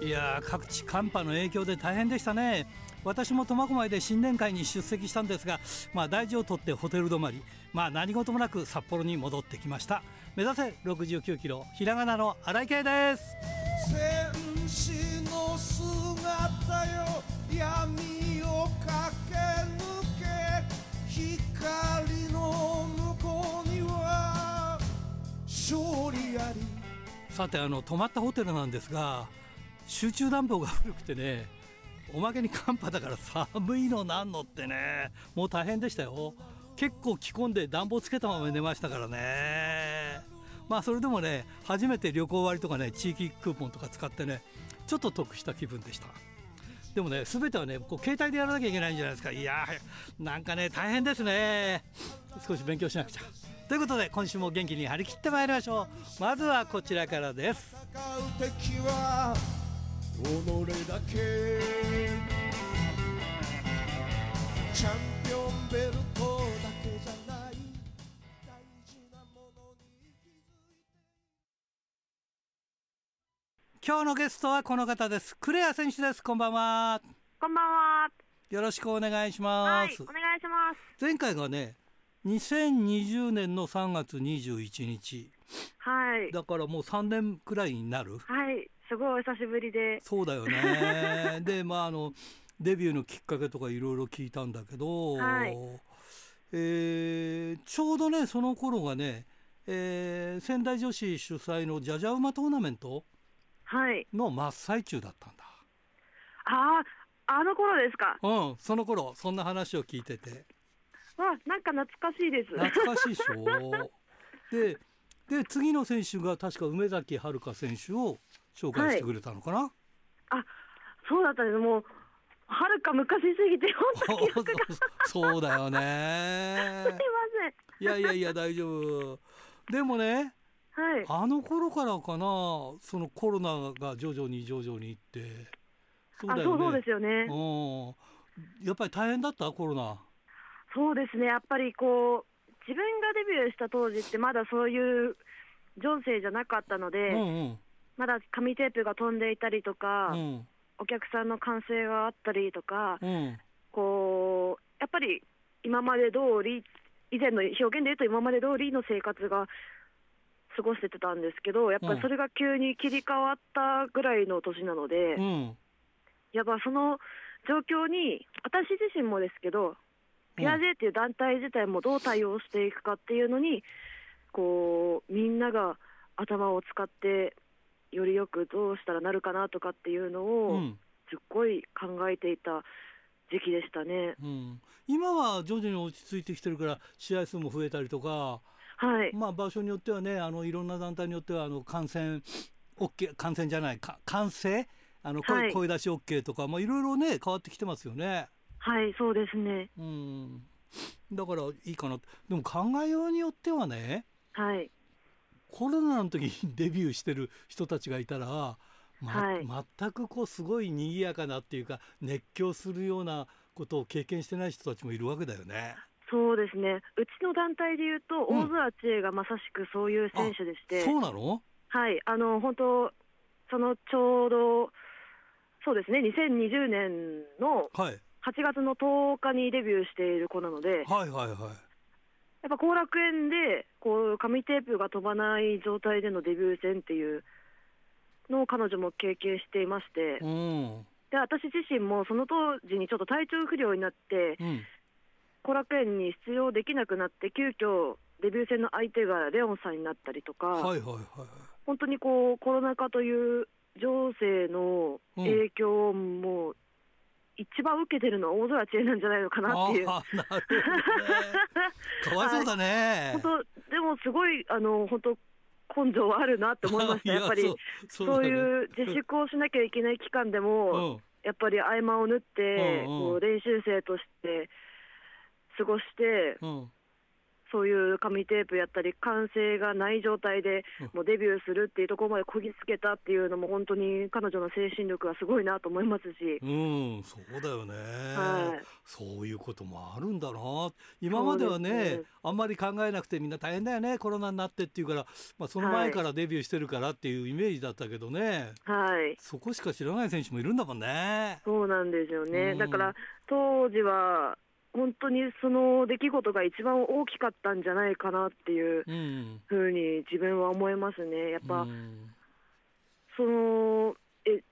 いや各地寒波の影響で大変でしたね。私も苫小牧で新年会に出席したんですが、まあ、大事を取ってホテル泊まり、まあ、何事もなく札幌に戻ってきました。目指せ69キロひらがなの荒井圭です。さてあの泊まったホテルなんですが集中暖房が古くてねおまけに寒波だから 寒いのなんのってねもう大変でしたよ。結構着込んで暖房つけたまま寝ましたからね。まあそれでもね初めて旅行割とかね地域クーポンとか使ってねちょっと得した気分でした。でもね全てはねこう携帯でやらなきゃいけないんじゃないですか。いやなんかね大変ですね。少し勉強しなくちゃ。ということで今週も元気に張り切ってまいりましょう。まずはこちらからです。チャンピオンベルトだけじゃない大事なものに今日のゲストはこの方です。クレア選手です。こんばんは。こんばんは。よろしくお願いします、はい、お願いします。前回がね2020年の3月21日はい。だからもう3年くらいになる？はい。すごいお久しぶりで。そうだよね。でまああのデビューのきっかけとかいろいろ聞いたんだけど、はい、えー、ちょうどねその頃がね、えー、仙台女子主催のじゃじゃ馬トーナメントの真っ最中だったんだ、はい、あああの頃ですか。うんその頃そんな話を聞いててわなんか懐かしいです。懐かしいでしょ。でで次の選手が確か梅崎遥選手を紹介してくれたのかな、はい、あそうだったんです。もうはるか昔すぎて本当記憶が。そうだよね。すいません。いやいやいや大丈夫。でもねはい、あの頃からかなそのコロナが徐々に徐々にいって。そうだよね。そうですよね。うん。やっぱり大変だった？コロナそうですね。やっぱりこう自分がデビューした当時ってまだそういう情勢じゃなかったので、うんうん、まだ紙テープが飛んでいたりとか、うん、お客さんの歓声があったりとか、うん、こうやっぱり今まで通り以前の表現で言うと今まで通りの生活が過ごしてたんですけどやっぱりそれが急に切り替わったぐらいの年なので、うん、やっぱその状況に私自身もですけどピアジェっていう団体自体もどう対応していくかっていうのにこうみんなが頭を使ってよりよくどうしたらなるかなとかっていうのを、すっごい考えていた時期でしたね、うん、今は徐々に落ち着いてきてるから試合数も増えたりとか、はい。まあ、場所によってはねあのいろんな団体によってはあの感染 OK 感染じゃないか感染？あの声はい、声出し OK とか、まあ、いろいろね変わってきてますよね。はいそうですね、うん、だからいいかな。でも考えようによってはね、はい、コロナの時にデビューしてる人たちがいたら、まはい、全くこうすごい賑やかなっていうか熱狂するようなことを経験してない人たちもいるわけだよね。そうですね。うちの団体でいうと、うん、大空知恵がまさしくそういう選手でして。そうなの？はい。あの本当そのちょうどそうですね。2020年の8月の10日にデビューしている子なので、はいはいはい。やっぱ後楽園でこう紙テープが飛ばない状態でのデビュー戦っていうのを彼女も経験していまして、うん、で私自身もその当時にちょっと体調不良になって、うん、後楽園に出場できなくなって急遽デビュー戦の相手がレオンさんになったりとか、はいはいはい、本当にこうコロナ禍という情勢の影響をもう一番受けてるのは大空知恵なんじゃないのかなっていう。なるほどね、かわいそうだね。本当でもすごいあの本当根性はあるなって思いました。やっぱりそういう自粛をしなきゃいけない期間でも、うん、やっぱり合間を縫って、うんうん、こう練習生として過ごして、うん、そういう紙テープやったり、完成がない状態でうん。もうデビューするっていうところまでこぎつけたっていうのも、本当に彼女の精神力がすごいなと思いますし、うん、そうだよね、はい。そういうこともあるんだな今まではねね。あんまり考えなくてみんな大変だよねコロナになってっていうから、まあ、その前からデビューしてるからっていうイメージだったけどね、はい、そこしか知らない選手もいるんだもんね。そうなんですよね、うん。だから当時は本当にその出来事が一番大きかったんじゃないかなっていううん。ふうに自分は思いますね。やっぱ、うん。そのえ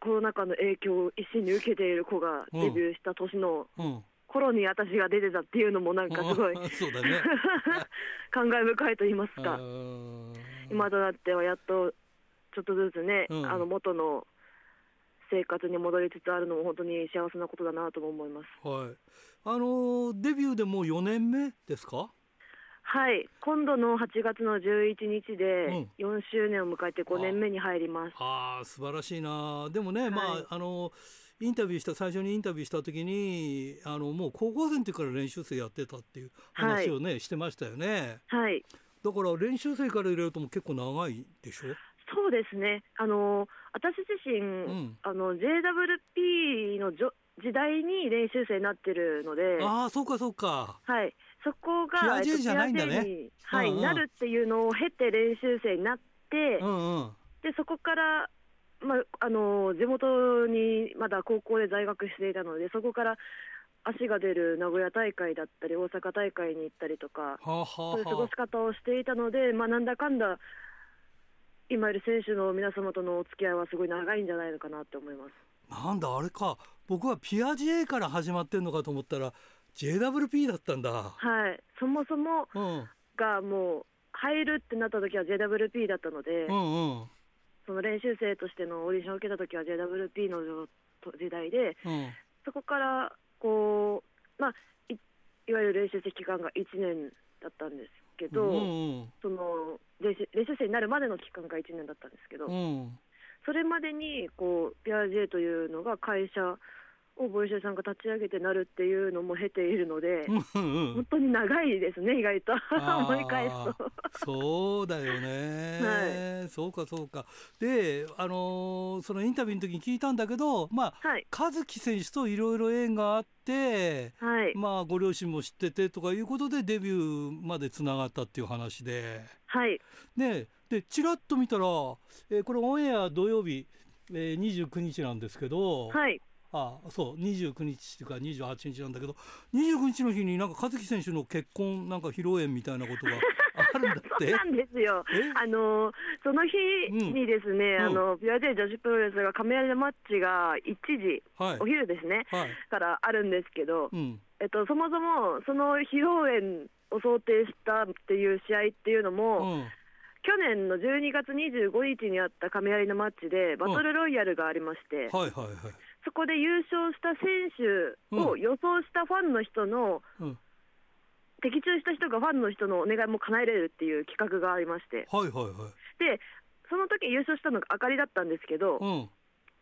コロナ禍の影響を一身に受けている子がうん。デビューした年のうん。頃に私が出てたっていうのもなんかすごいうん。そうだね。感慨深いと言いますうか、ん今となってはやっとちょっとずつね、うん。あの元の生活に戻りつつあるのも本当に幸せなことだなとも思います。はい。あのデビューでもう4年目ですか？はい、今度の8月の11日でうん4周年を迎えて5年目に入ります。ああ素晴らしいな。でもね、まはいああのインタビューした最初にインタビューした時にあのもう高校生の時から練習生やってたっていう話をね、してましたよね。はい、だから練習生から入れるともう結構長いでしょ？そうですね。あの私自身、んあの JWP のじょ時代に練習生になってるので、ああそうかそうか。はい、そこがピアジェえっとじゃないんだねにはい、なるっていうのを経て練習生になって、うんうん。でそこから。まあ、あの地元にまだ高校で在学していたのでそこから足が出る名古屋大会だったり大阪大会に行ったりとかはあ、はあそういう過ごはし方をしていたので、まあ、なんだかんだ今いる選手の皆様とのお付き合いはすごい長いんじゃないのかなって思います。あ。なんだあれか。僕はピアジェから始まってんのかと思ったら JWP だったんだ。はい、そもそもうんがもう入るってなった時は JWP だったので、うんうんその練習生としてのオーディションを受けた時は JWP の時代でうん。そこからこう、まあ、いいわゆる練習生期間が1年だったんですけど、うんうんその練習練習生になるまでの期間が1年だったんですけど、うん。それまでにこうピアジェというのが会社をボイシェさんが立ち上げてなるっていうのも経ているので、うんうん。本当に長いですね、意外と。思い返すと。そうだよね、そうかそうか。であのーそのインタビューの時に聞いたんだけどまあはい、和樹選手といろいろ縁があってはい、まあご両親も知っててとかいうことでデビューまでつながったっていう話で。はい、ねでちらっと見たら、えーこれオンエア土曜日、えー29日なんですけど、はい、あそう29日っていうか28日なんだけど29日の日になんか和樹選手の結婚なんか披露宴みたいなことがあるんだっ そうてなんですよ。え？あのその日にですね、うん。あのピュアジェ女子プロレスが亀有マッチが1時、はい。お昼ですね、はい。からあるんですけど、うん。えっと、そもそもその披露宴を想定したっていう試合っていうのも、うん。去年の12月25日にあった亀有のマッチで、バトルロイヤルがありまして、はいはいはいそこで優勝した選手を予想したファンの人の、うん。的中した人がファンの人のお願いも叶えれるっていう企画がありまして、はいはいはい。でその時優勝したのがあかりだったんですけど、うん。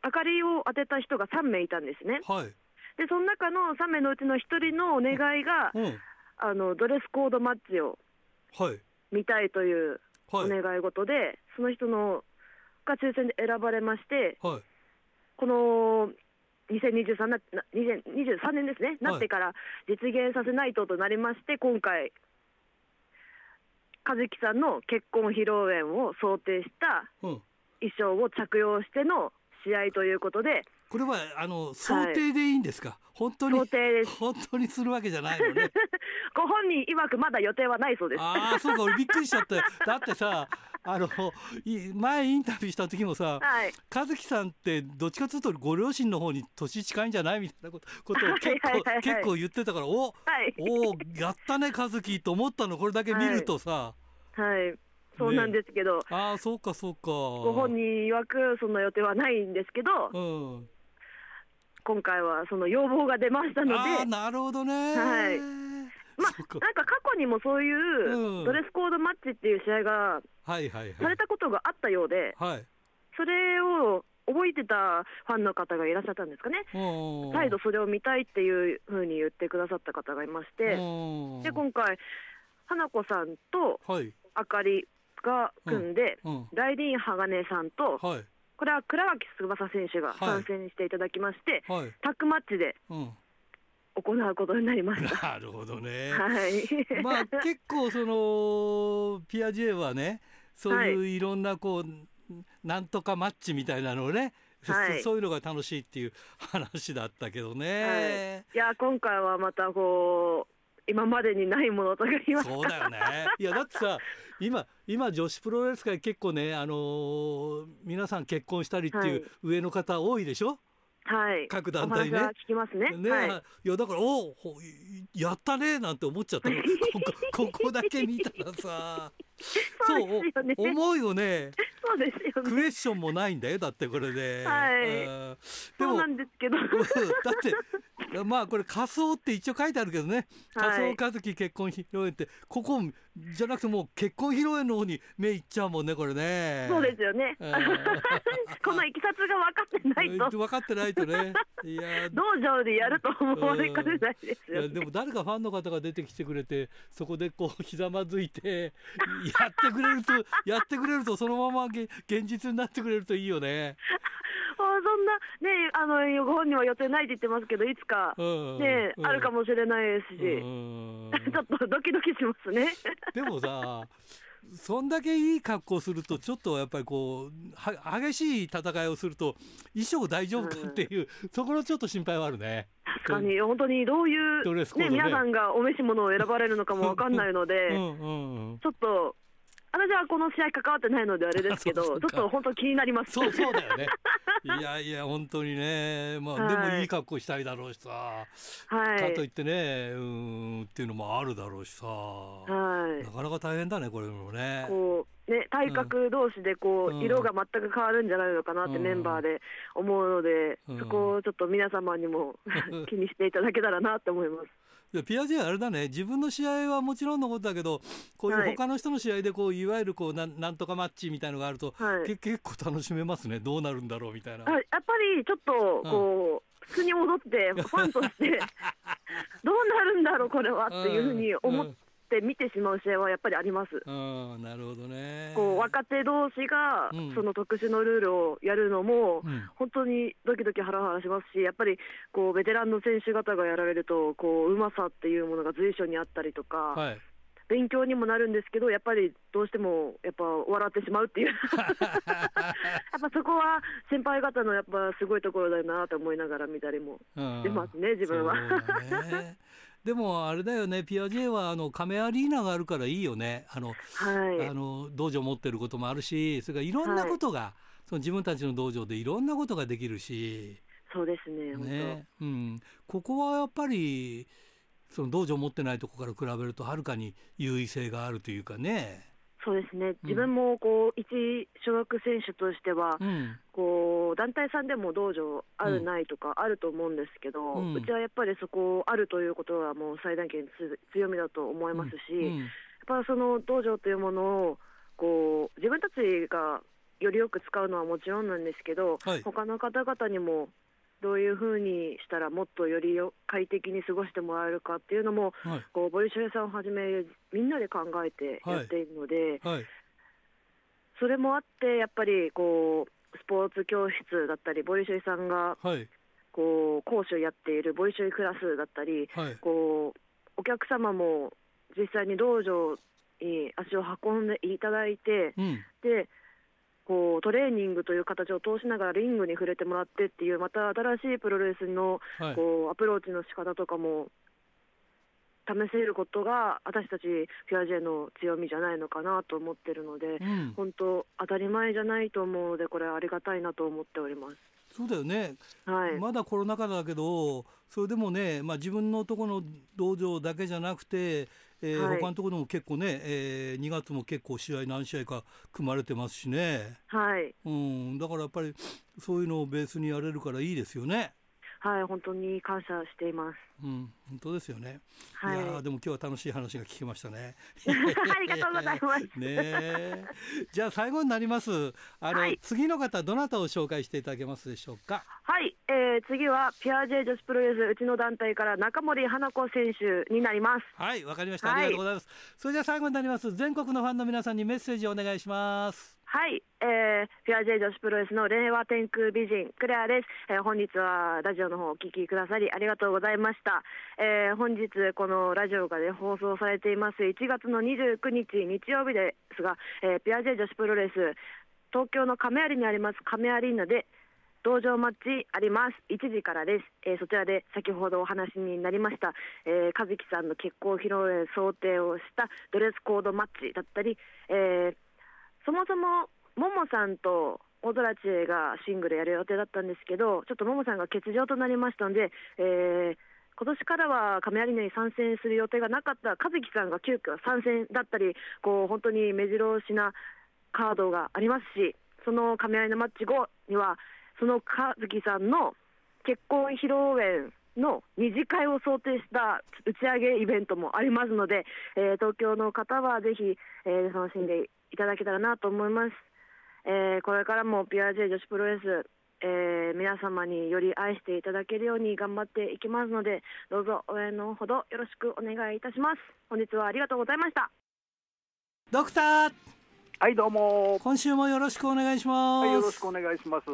あかりを当てた人が3名いたんですね。はい。で、その中の3名のうちの1人のお願いが、うん。あのドレスコードマッチをはい。見たいというはい。お願い事で、その人のが抽選で選ばれまして、はい。この2023なな2023年ですね、なってから実現させないととなりまして、今回、和樹さんの結婚披露宴を想定したうん。衣装を着用しての試合ということで、これはあの想定でいいんですか、本当に？本当にするわけじゃないのね。ご本人曰くまだ予定はないそうです。ああそうか俺びっくりしちゃったよ。だってさあのい前インタビューした時もさはい、和樹さんってどっちかというとご両親の方に年近いんじゃないみたいなことを結構はいはいはいはい。結構言ってたからおはい、おーやったね和樹と思ったのこれだけ見るとさ、はい、そうなんですけど、ああそうかそうか。ご本人曰くそんな予定はないんですけど、うん今回はその要望が出ましたので、なるほどね。はい。まあなんか過去にもそういううん。ドレスコードマッチっていう試合がされたことがあったようで、はい。それを覚えてたファンの方がいらっしゃったんですかね、うん再度それを見たいっていうふうに言ってくださった方がいまして、うんで今回、花子さんとはい。あかりが組んで、うん。ライディーン鋼さんと、はいこれは倉脇翼選手がはい参戦していただきまして、はいタッグマッチでうん行うことになりました。なるほどね。はい。まあ結構そのピアジェはねそういういろんなこう、なんとかマッチみたいなのをね、はいそそういうのが楽しいっていう 話だったけどね。いや今回はまたこう今までにないものとか言いますそうだよね。いやだってさ今今女子プロレス界結構ねあのー皆さん結婚したりっていう上の方多いでしょ？はい。各団体ね。聞きますね。ね、はい。い、やだからおやったねなんて思っちゃったの。ここここだけ見たらさ。そう思うよね。そうですよね。クエスチョンもないんだよだってこれで、はい。そうもなんですけど。うん。だってまあこれ仮装って一応書いてあるけどね。はい。仮装和樹結婚披露宴ってここじゃなくてもう結婚披露宴の方に目いっちゃうもんねこれねそうですよねうん。このいきさつが分かってないと、分かってないとね いや道場でやると思われかねないですいよね。やでも誰かファンの方が出てきてくれてそこでこうひざまずいて やってくれるとやってくれるとそのままげ現実になってくれるといいよね。あそんなねあのご本人は予定ないって言ってますけどいつかうんね、うんあるかもしれないですし、うんちょっとドキドキしますね。でもさそんだけいい格好するとちょっとやっぱりこうは激しい戦いをすると衣装大丈夫かっていう、そこのちょっと心配はあるね。確かに本当にどういうね。ね皆さんがお召し物を選ばれるのかもわかんないので、うんうんうん。ちょっと私はこの試合関わってないのであれですけど、ちょっと本当気になります。そうそうだよね。いやいや本当にね、まあ、はいでもいい格好したいだろうしさ、はい。かといってねうーんっていうのもあるだろうしさ、はいな。かなか大変だねこれもね。こうね体格同士でこうんう色が全く変わるんじゃないのかなってうんメンバーで思うので、うんそこをちょっと皆様にも 気にしていただけたらなって思います。ピアジェはあれだね。自分の試合はもちろんのことだけどこういうはい。他の人の試合でこういわゆるこうなんなんとかマッチみたいのがあると、はい。け結構楽しめますね。どうなるんだろうみたいな。あやっぱりちょっとこう、素に戻ってファンとして どうなるんだろうこれはっていうふうに思って見てしまう試合はやっぱりあります。うん、うんなるほどね。こう若手同士がうんその特殊のルールをやるのもうん本当にドキドキハラハラしますしやっぱりこうベテランの選手方がやられるとこううまさっていうものが随所にあったりとか、はい。勉強にもなるんですけどやっぱりどうしてもやっぱ笑ってしまうっていう やっぱそこは先輩方のやっぱすごいところだなと思いながら見たりもうんしてますね自分は。でもあれだよねピアジェはあの亀アリーナがあるからいいよね。あの、はい。あの道場持ってることもあるしそれからいろんなことが、その自分たちの道場でいろんなことができるし、そうですねね。うん、ここはやっぱりその道場持ってないとこから比べるとはるかに優位性があるというかね。そうですね。自分もこう一所属選手としては、うん。こう団体さんでも道場ある、うんないとかあると思うんですけど、ううんちはやっぱりそこあるということはもう最大限つ強みだと思いますし、うん。やっぱその道場というものをこう自分たちがよりよく使うのはもちろんなんですけど、はい。他の方々にもどういうふうにしたらもっとよりよ快適に過ごしてもらえるかっていうのもはい。こうボリショイさんをはじめみんなで考えてやっているので、はい。それもあってやっぱりこうスポーツ教室だったりボリショイさんがはい。こう講師をやっているボリショイクラスだったりはい。こうお客様も実際に道場に足を運んでいただいてうん。でこうトレーニングという形を通しながらリングに触れてもらってっていうまた新しいプロレスのはい。こうアプローチの仕方とかも試せることが私たちフィアジェの強みじゃないのかなと思ってるのでうん、本当当たり前じゃないと思うのでこれはありがたいなと思っております。そうだよね。はい、まだコロナ禍だけどそれでもね、まあ、自分のところの道場だけじゃなくて、えーはい。他のところでも結構ね、えー2月も結構試合何試合か組まれてますしね、はい。うん、だからやっぱりそういうのをベースにやれるからいいですよね。はい、本当に感謝しています。うん、本当ですよね。はいいやーでも今日は楽しい話が聞けましたね。ありがとうございます ねえ。じゃあ最後になります。あの、はい次の方どなたを紹介していただけますでしょうか？はい、えー、次はピアジェ女子プロレスうちの団体から中森花子選手になります。はい、わかりました。はいありがとうございます。それじゃあ最後になります。全国のファンの皆さんにメッセージをお願いします。はい、えー、ピアジェ女子プロレスの令和天空美人クレアです、えー本日はラジオの方お聞きくださりありがとうございました、えー本日このラジオが、ね、放送されています。1月の29日日曜日ですが、えーピアジェ女子プロレス東京の亀有にあります亀アリーナで道場マッチあります。1時からです、えーそちらで先ほどお話になりました、えー、和樹さんの結婚披露宴想定をしたドレスコードマッチだったり、えーそもそもももさんと大空知恵がシングルやる予定だったんですけどちょっとももさんが欠場となりましたので、えー今年からは亀有に参戦する予定がなかった和樹さんが急遽参戦だったりこう本当に目白押しなカードがありますしその亀有のマッチ後にはその和樹さんの結婚披露宴の二次会を想定した打ち上げイベントもありますので、えー東京の方はぜひ、えー楽しんでいただけたらなと思います。えーこれからも PRJ 女子プロレス、えー皆様により愛していただけるように頑張っていきますので、どうぞ応援のほどよろしくお願いいたします。本日はありがとうございました。ドクター、はい、どうも。今週もよろしくお願いします。はい、よろしくお願いします。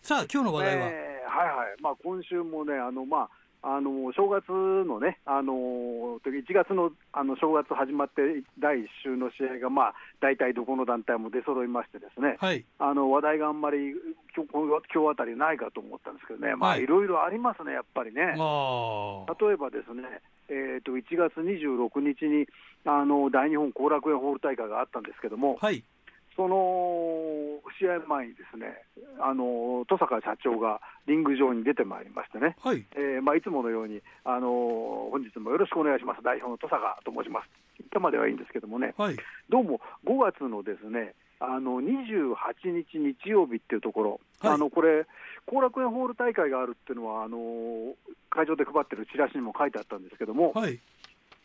さあ今日の話題は、えーはいはい。まあ今週もね、あのまあ。あの正月のね、あの1月のあの正月始まって第1週の試合が、まあ、大体どこの団体も出揃いまして、ですねはい、あの話題があんまり今日今日あたりないかと思ったんですけどね、まあ、はい。いろいろありますね、やっぱりね。例えばですね、えー、と1月26日にあの大日本後楽園ホール大会があったんですけども、はい、その試合前にですね、あの登坂社長がリング上に出てまいりましてね、はい、えーまあ、いつものように、あの本日もよろしくお願いします、代表の登坂と申します。言ったまではいいんですけどもね、はい、どうも5月のですね、あの28日日曜日っていうところ、はい。あのこれ、後楽園ホール大会があるっていうのは、あの会場で配ってるチラシにも書いてあったんですけども、はい、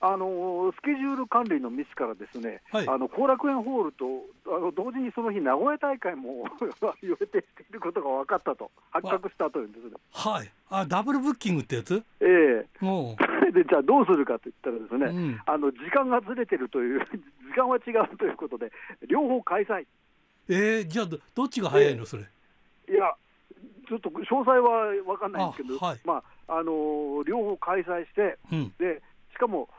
あのスケジュール管理のミスからですね、はい。あの後楽園ホールとあの同時にその日、名古屋大会も予定していることが分かったと、発覚したというんですね。はい、あダブルブッキングってやつ？ええ。もでじゃあどうするかといったらですう、ね、うん、あの時間がずれてるという、時間は違うということで、両方開催。えー、じゃあどどっちが早いの？それ、いや、ちょっと詳細は分かんないんですけど、あはい。まああの両方開催してうん、で、しかも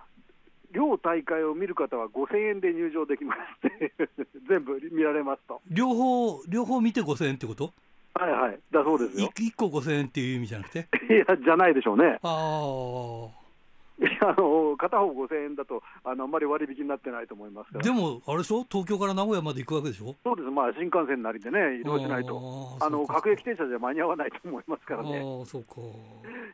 両大会を見る方は5000円で入場できまして、全部見られますと。両方両方見て5000円ってこと？はいはい、だそうですいよ。1個5000円っていう意味じゃなくて？いや、じゃないでしょうね。あ あの片方5000円だとあの、あんまり割引になってないと思いますから、あでもあれでしょ？東京から名古屋まで行くわけでしょ？そうです、まあ、新幹線なりでね、移動しないと、あの各駅停車じゃ間に合わないと思いますからね、ああそうか。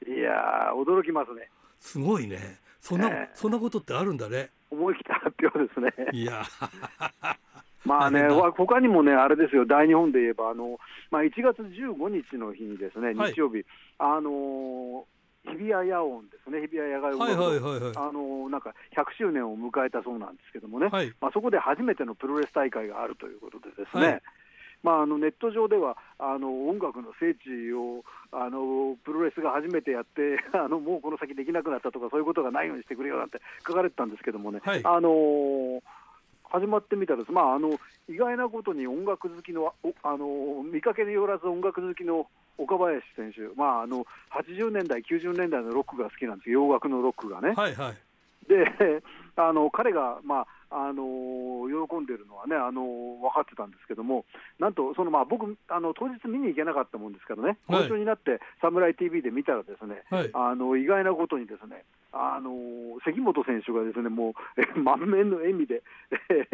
いやー、驚きますね、すごいね。そんな、ええ。そんなことってあるんだね。思い切った発表ですね。いや。まあね、他にもね、あれですよ、大日本で言えば、あのまあ、1月15日の日にですね、はい。日曜日、あのー日比谷野音ですね、日比谷野外音はい楽あのーなんか100周年を迎えたそうなんですけどもね、はい。まあ、そこで初めてのプロレス大会があるということでですね、はいまあ、あのネット上ではあの音楽の聖地をあのプロレスが初めてやって あのもうこの先できなくなったとかそういうことがないようにしてくれよなんて書かれてたんですけどもね、はい。あのー始まってみたらです、まあ、あの意外なことに音楽好きのおあの見かけによらず音楽好きの岡林選手、まあ、あの80年代、90年代のロックが好きなんです。よ、洋楽のロックがね。はいはいで あの彼が、まああの喜んでるのはね、あの分かってたんですけども、なんとその、まあ、僕あの、当日見に行けなかったもんですからね、はい。今週になって、サムライ TV で見たら、ですね、はい。あの意外なことに、ですねあの関本選手がですねもうえ 満面の笑みで、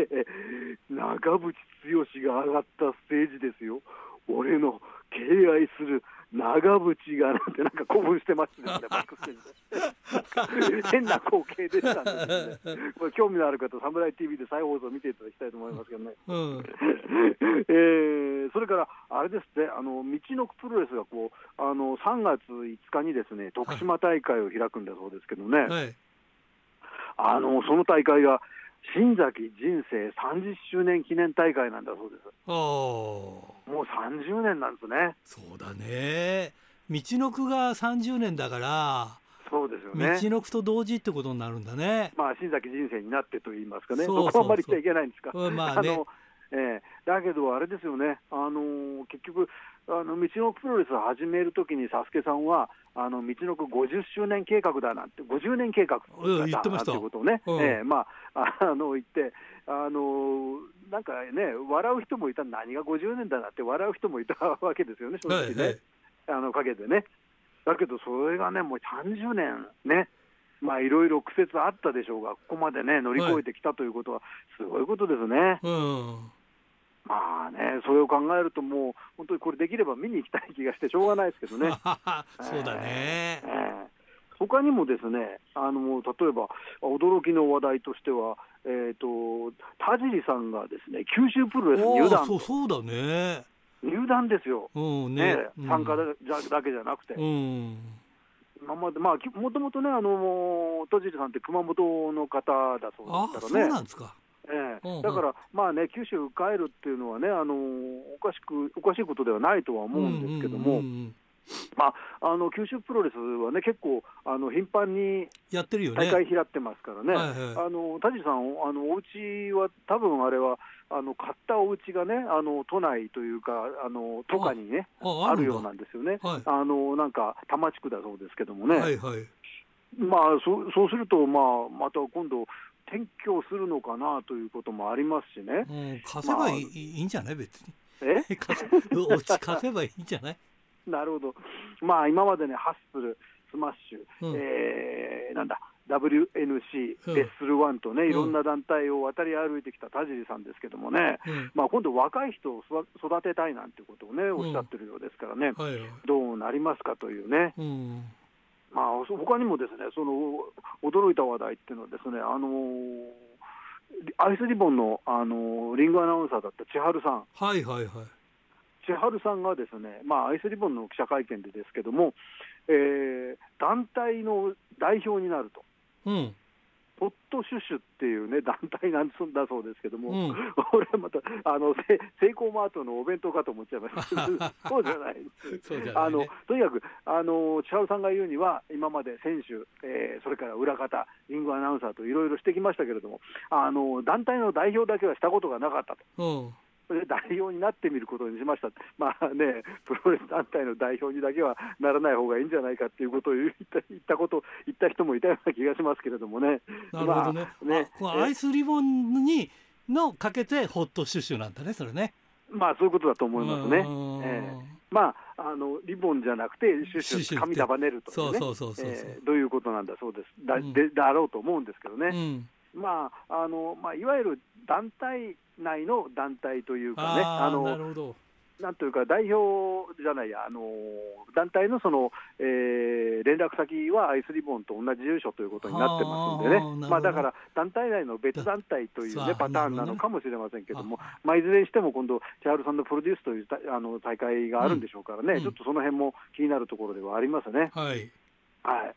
長渕剛が上がったステージですよ、俺の敬愛する長長渕がなんてなんか興奮してましたね、バックステージで。変な光景でしたね、これ興味のある方、サムライ TV で再放送を見ていただきたいと思いますけどね。うん、えー、それから、あれですね、あの道のくプロレスがこうあの3月5日にですね徳島大会を開くんだそうですけどね、はい、あのその大会が新崎人生30周年記念大会なんだそうです。もう30年なんですね。そうだね。道のくが30年だから。そうですよね。道のくと同時ってことになるんだね。まあ新崎人生になってと言いますかね。そこはあんまり言っちゃいけないんですか。まあね。あのえー、だけど、あれですよね、あのー、結局、あの道のくプロレスを始めるときに、サスケさんは、あの道のく50周年計画だなんて、50年計画だなんていうことをね、うん、えー、まあ、あの言って、あのなんかね、笑う人もいた、何が50年だなって笑う人もいたわけですよね、正直ね、はいはい、あの陰でね。だけど、それがね、もう30年ね。まあいろいろ苦節あったでしょうが、ここまでね、乗り越えてきたということは、すごいことですね。はいうんまあね、それを考えると、もう本当にこれ、できれば見に行きたい気がしてしょうがないですけどね。そうだね、えーえ。ー他にもですね、あの例えば驚きの話題としては、えーと、田尻さんがですね九州プロレス入団そうそうだね。入団ですよ、うんね、ね、参加だ,、だけじゃなくて。うん。今まで、まあ、もともとね、あの田尻さんって熊本の方だそうですからね。そうなんですかええ、だから、まあね、九州帰るっていうのはね、あのおかしくおかしいことではないとは思うんですけども、まあ、あの九州プロレスはね、結構あの頻繁に大会開ってますからね、あの田地さん、あのお家は、多分あれは、あの買ったお家がね、あの都内というか、あの都下にねあ、るようなんですよね、はい、あのなんか多摩地区だそうですけどもね。はいはい。まあ、そそうすると、まあ、また今度、転居するのかなということもありますしね。うん、貸せばいいまあ、いいんじゃない？別に。え？貸せばいいんじゃない？なるほど。まあ今までね、ハッスル、スマッシュ、うん、えー、なんだ、WNC、レッスルワンとね、いろんな団体を渡り歩いてきた TAJIRIさんですけどもね、うん、まあ今度若い人を育てたいなんてことをね、おっしゃってるようですからね、はいはい、どうなりますかというね。うんまあ、他にもですねその驚いた話題っていうのはですね、あのー、アイスリボンの、あのー、リングアナウンサーだった千春さん、はいはいはい、千春さんがですね、まあ、アイスリボンの記者会見でですけども、えー、団体の代表になると。うんホットシュシュっていうね 団体なんだそうですけども、うん、俺はまたあのセイコーマートのお弁当かと思っちゃいました そうじゃないあのとにかくあの千春さんが言うには今まで選手、えー、それから裏方リングアナウンサーといろいろしてきましたけれどもあの団体の代表だけはしたことがなかったと。うん代表になってみることにしました、まあね、プロレス団体の代表にだけはならない方がいいんじゃないかっていうことを言った言ったこと言った人もいたような気がしますけれどもね。なるほどね。まあ、ねこのアイスリボンにのかけてホットシュシュなんだね、それね。まあそういうことだと思いますね。えー、まああのリボンじゃなくてシュシュ紙束ねるというね、そうそうそうそう、えー、どういうことなんだそうです。だ,、でだろうと思うんですけどね。うんまああのまあ、いわゆる団体内の団体というかね、あのなんというか、代表じゃないや、あの団体のその、えー、連絡先はアイスリボンと同じ住所ということになってますんでね、まあ、だから団体内の別団体という、ね、パターンなのかもしれませんけども、まあ、いずれにしても今度、千春さんのプロデュースというあの大会があるんでしょうからね、うん、ちょっとその辺も気になるところではありますね。はい、はい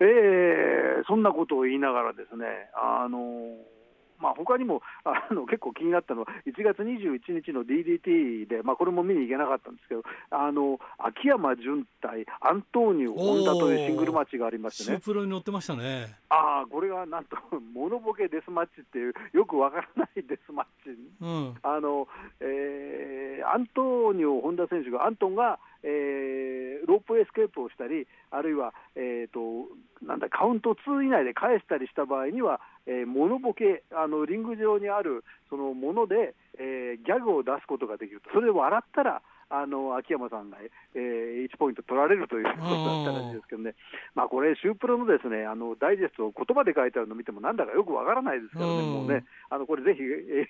えー、そんなことを言いながらですね、あのーまあ他にもあの結構気になったのは、1月21日の DDT で、まあ、これも見に行けなかったんですけど、あの秋山純対アントーニオ・本田というシングルマッチがありましてね、プロに乗ってましたね。あこれがなんと、モノボケデスマッチっていう、よくわからないデスマッチ、うん、あのえー、アントーニオ本多選手が、アントンが、えー、ロープエスケープをしたり、あるいは、えーと、なんだカウント2以内で返したりした場合には、えー、モノボケあの、リング上にあるそのもので、えー、ギャグを出すことができると、それで笑ったら、あの秋山さんが、えー、1ポイント取られるということだったらしいですけどね、まあ、これ、シュープロのですねあのダイジェストを言葉で書いてあるのを見ても、なんだかよくわからないですからね、もうね、あのこれ、ぜひ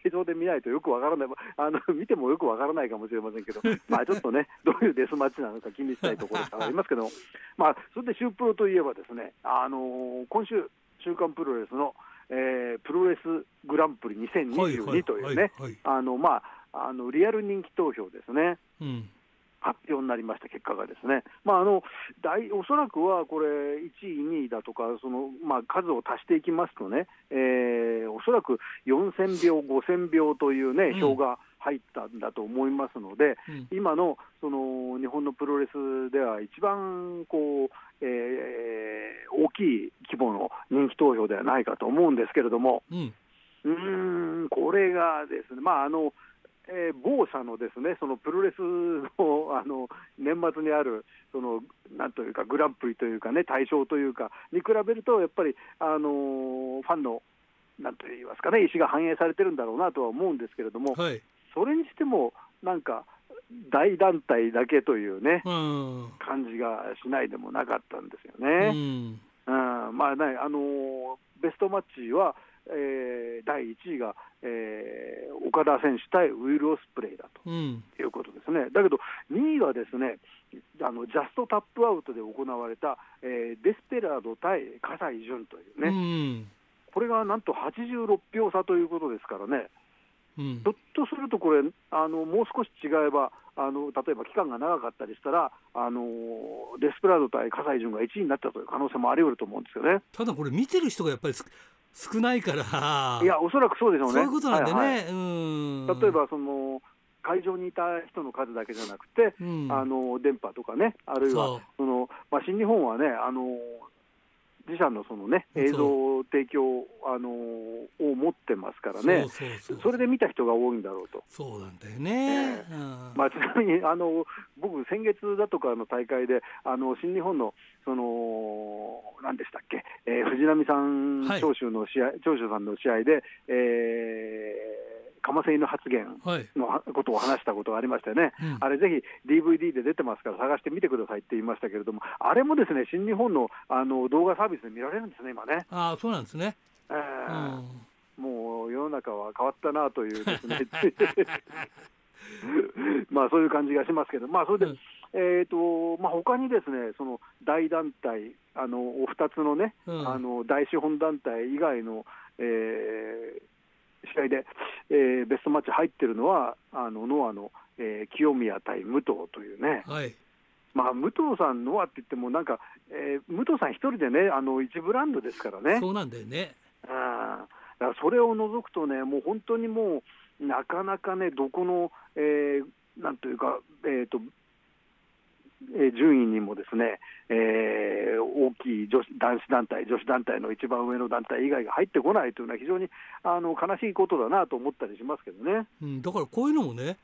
映像で見ないとよくわからない、あの見てもよくわからないかもしれませんけど、まあちょっとね、どういうデスマッチなのか気にしたいところがありますけど、まあ、それでシュープロといえばですね、あの今週、週刊プロレスの、えー、プロレスグランプリ2022というね、あのまあ、あのリアル人気投票ですね。うん。発表になりました結果がですね、まあ、あの大おそらくはこれ、1位、2位だとか、そのまあ、数を足していきますとね、えー、おそらく4000票、5000票というね、票が入ったんだと思いますので、うん、今のその日本のプロレスでは一番こう、えー、大きい規模の人気投票ではないかと思うんですけれども、うん、うんこれがですね、まああのえー、某社のですねそのプロレスの あの年末にあるそのなんというかグランプリというかね対象というかに比べるとやっぱりあのファンのなんと言いますかね意思が反映されてるんだろうなとは思うんですけれども、はい、それにしてもなんか大団体だけというね、うん、感じがしないでもなかったんですよね。うん、うん、まあねあのベストマッチはえー、第1位が、えー、岡田選手対ウィル・オスプレイだと。いうことですね、うん、だけど2位はですねあのジャストタップアウトで行われた、えー、デスペラード対葛西潤というね、うん、これがなんと86票差ということですからね。うん、ひょっとするとこれあの、もう少し違えばあの、例えば期間が長かったりしたら、あのデスペラード対葛西潤が1位になったという可能性もあり得ると思うんですよね。ただこれ、見てる人がやっぱり少ないから。いや、おそらくそうでしょうね。そういうことなんでね。はいはい、うん。例えばその会場にいた人の数だけじゃなくて、うん、あの電波とかね、あるいはそのまあ、新日本はね、あの自社のそのね映像提供あのを持ってますからね。それで見た人が多いんだろうと。そうなんだよね、えー、まあ、ちなみにあの僕、先月だとかの大会であの新日本のその何でしたっけ、えー、藤波さん長州の試合、はい、長州さんの試合で、えーかませ犬発言のことを話したことがありましたよね、はいうん、あれ、ぜひ DVD で出てますから、探してみてくださいって言いましたけれども、あれもですね新日本のあの動画サービスで見られるんですね、今ね。あそうなんですね、えー、うん、もう世の中は変わったなというですね。まあそういう感じがしますけど、まあ、それで、うん。えーとまあ、他にですねその大団体、あのお2つのね、うん、あの大資本団体以外の、えー、試合で、えー、ベストマッチ入ってるのは、あのノアの、えー、清宮対武藤というね、はい、まあ、武藤さん、ノアって言っても、なんか、えー、武藤さん一人でね、あの一ブランドですからね。そうなんだよね。あだからそれを除くとね、もう本当にもう、なかなかね、どこの、えー、なんというか、えーとえ順位にもですね、えー、大きい女子男子団体、女子団体の一番上の団体以外が入ってこないというのは、非常にあの悲しいことだなと思ったりしますけどね、うん、だからこういうのもね、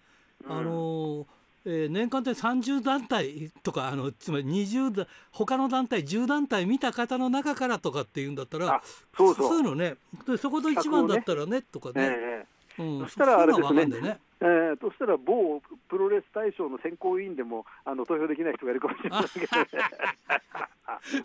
あのーえー、年間で30団体とかあのつまり20他の団体10団体見た方の中からとかっていうんだったらそういうのね。そこと一番だったらね、ね、とかね、えーうん、そしたらあれですね。ね。えー、としたら某プロレス大賞の選考委員でもあの投票できない人がいるかもしれませんけど、ね、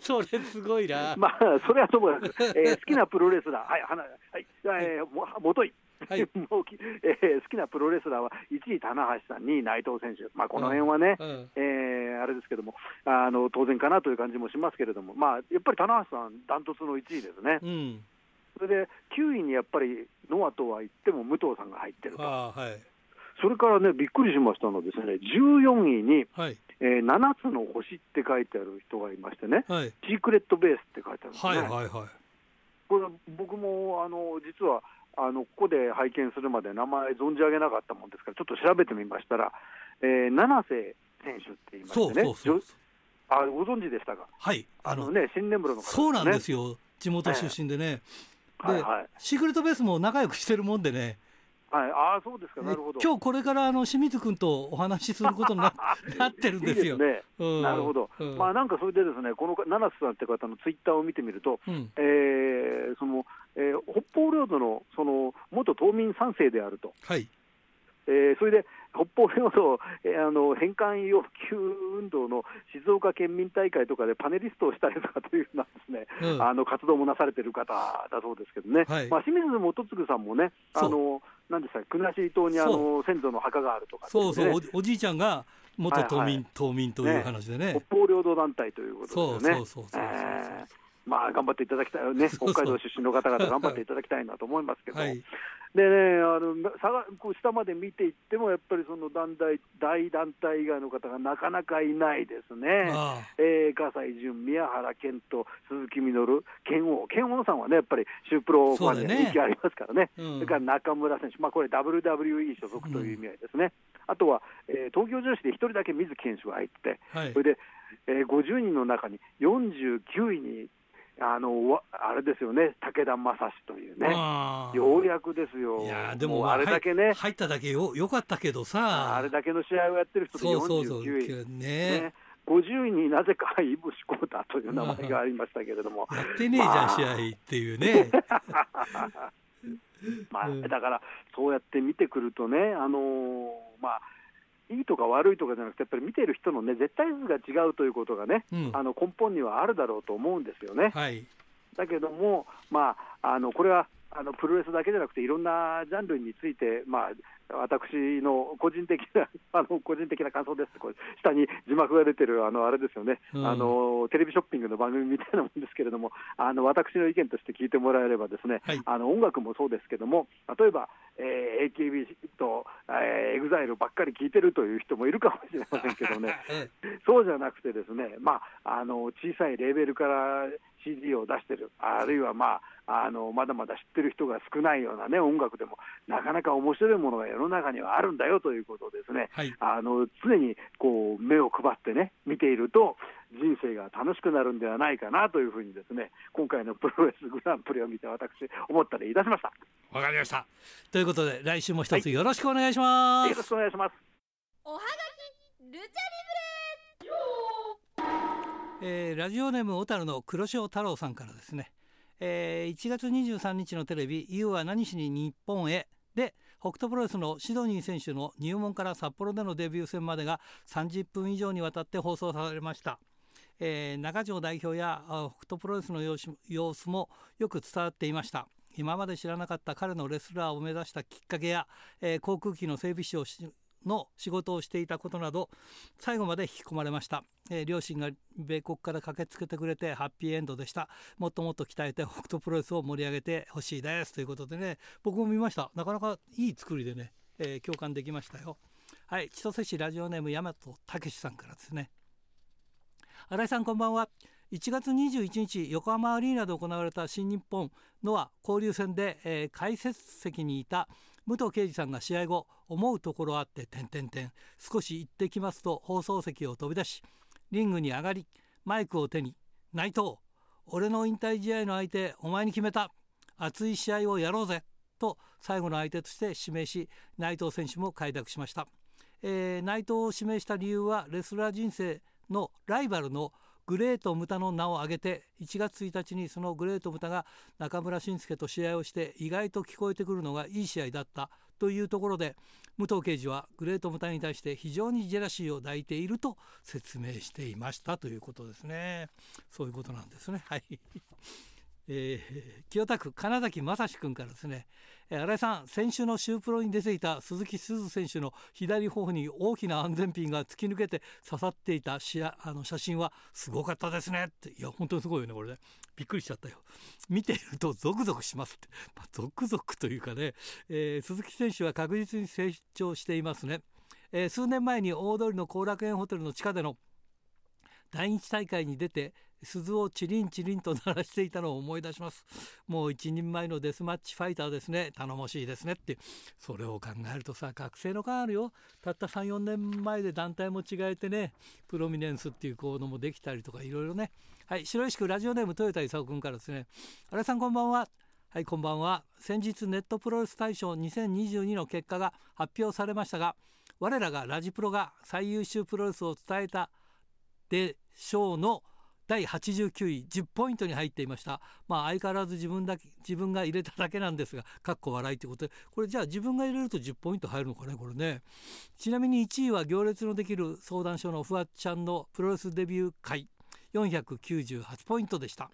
それすごいな。まあそれはともかく、えー、好きなプロレスラー、はい、はい、えー、ももとい。はい、もうえー、好きなプロレスラーは1位、棚橋さん、2位、内藤選手、まあ、この辺はね、うん。うん、えー、あれですけどもあの、当然かなという感じもしますけれども、まあ、やっぱり棚橋さん、ダントツの1位ですね。うんそれで9位にやっぱりノアとは言っても武藤さんが入ってると、はい、それからね、びっくりしましたのはですね、14位に、はい。えー、7つの星って書いてある人がいましてね、はい、シークレットベースって書いてあるんですね。はいはいはい、これ僕もあの実はあのここで拝見するまで名前存じ上げなかったもんですから、ちょっと調べてみましたら、えー、七瀬選手って言いましてね、そうそうそうあご存知でしたか、はい。あのね、新根室の方、ね、そうなんですよ、地元出身でね、はいはい、シークレットベースも仲良くしてるもんでね。はい、ああ、そうですか、なるほど。今日これからあの清水君とお話しすることにな なってるんですよ。いいねうん、なるほど、うん、まあなんかそれでですね、この七瀬さんって方のツイッターを見てみると、うん、えー、その、えー、北方領土のその元島民三世であると。はい。えー、それで北方領土、えー、あの返還要求運動の静岡県民大会とかでパネリストをしたりとかというようなですね、うん、あの活動もなされている方だそうですけどね、はい、まあ、清水元次さんもね、あのなんですか、国後島にあの先祖の墓があるとか、ね、そうそうお、おじいちゃんが元島民、はいはい、島民という話でね、ね、北方領土団体ということですよね。そうそうそうそうそう、えーまあ、頑張っていただきたいね、北海道出身の方々、頑張っていただきたいなと思いますけど、はい、でねあの下こう下まで見ていっても、やっぱりその団体大団体以外の方がなかなかいないですね、えー、葛西潤、宮原健人、鈴木みのる、剣王、剣王さんはね、やっぱりシュープロファンで人気ありますからね、そ、ねうん、れから中村選手、まあ、これ、WWE 所属という意味合いですね、うん、あとは、えー、東京女子で1人だけ水木選手が入って、はい、それで、えー、50人の中に49位にあのあれですよね、武田正史というね、ようやくですよ、いやでもあれだけね、入っただけよよかったけどさ、あれだけの試合をやってる人で49位、ね。ね、50位になぜかイブシコータという名前がありましたけれども、やってねえじゃん、試合っていうね。まあ、だから、そうやって見てくるとね、あのー、まあ、いいとか悪いとかじゃなくて、やっぱり見てる人のね、絶対数が違うということがね、うん、あの根本にはあるだろうと思うんですよね。はい、だけども、まあ、あのこれはあのプロレスだけじゃなくて、いろんなジャンルについて、まあ、私の個人的な あの個人的な感想です、これ下に字幕が出てるあのあれですよね、うん、あの、テレビショッピングの番組みたいなもんですけれども、あの私の意見として聞いてもらえれば、ですね、はい、あの音楽もそうですけども、例えば、えー、AKB と、えー、EXILE ばっかり聴いてるという人もいるかもしれませんけどね、そうじゃなくて、ですね、まあ、あの小さいレーベルから CD を出してる、あるいは、まあ、あのまだまだ知ってる人が少ないような、ね、音楽でも、なかなか面白いものが世の中にはあるんだよということをですね、はい、あの常にこう目を配ってね、見ていると、人生が楽しくなるんではないかなというふうにですね、今回の プロレスグランプリを見て、私、思ったりいたしました。わかりました。ということで、来週も一つよろしくお願いします。はい、よろしくお願いします。おはがきルチャリブレえー、ラジオネーム小樽の黒潮太郎さんからですね、えー、1月23日のテレビ「You は何しに日本へ」で北斗プロレスのシドニー選手の入門から札幌でのデビュー戦までが30分以上にわたって放送されました。えー、中条代表や北斗プロレスの様子もよく伝わっていました。今まで知らなかった彼のレスラーを目指したきっかけや、えー、航空機の整備士をの仕事をしていたことなど最後まで引き込まれました、えー、両親が米国から駆けつけてくれてハッピーエンドでした。もっともっと鍛えて北斗プロレスを盛り上げてほしいです。ということでね僕も見ました。なかなかいい作りでね、えー、共感できましたよ。はい千歳市ラジオネーム大和武さんからですね。新井さんこんばんは。1月21日横浜アリーナで行われた新日本ノア交流戦で、えー、解説席にいた武藤敬司さんが試合後思うところあって点々点少し行ってきますと放送席を飛び出しリングに上がりマイクを手に内藤俺の引退試合の相手お前に決めた。熱い試合をやろうぜ。と最後の相手として指名し内藤選手も快諾しました、えー、内藤を指名した理由はレスラー人生のライバルのグレート・ムタの名を挙げて1月1日にそのグレート・ムタが中村俊輔と試合をして意外と聞こえてくるのがいい試合だったというところで武藤刑事はグレート・ムタに対して非常にジェラシーを抱いていると説明していましたということですね。そういうことなんですね。はい。えー、清田区金崎正史君からですね、新井さん先週のシュープロに出ていた鈴木鈴選手の左頬に大きな安全ピンが突き抜けて刺さっていたあの写真はすごかったですね。っていや本当にすごいよねこれね。びっくりしちゃったよ。見ているとゾクゾクしますって、まあ、ゾクゾクというかね、えー、鈴木選手は確実に成長していますね、え数年前に大通りの後楽園ホテルの地下での第一大会に出て鈴をチリンチリンと鳴らしていたのを思い出します。もう一人前のデスマッチファイターですね。頼もしいですねって。それを考えるとさ学生の感あるよ。たった34年前で団体も違えてねプロミネンスっていうコードもできたりとかいろいろね。はい白石区ラジオネーム豊田勲君からですね。新井さんこんばんは。はいこんばんは。先日ネットプロレス大賞2022の結果が発表されましたが我らがラジプロが最優秀プロレスを伝えたでしょうの第89位10ポイントに入っていました。まあ相変わらず自分だけ自分が入れただけなんですがかっこ笑いということで。これじゃあ自分が入れると10ポイント入るのかねこれね。ちなみに1位は行列のできる相談所のフワちゃんのプロレスデビュー会。498ポイントでした。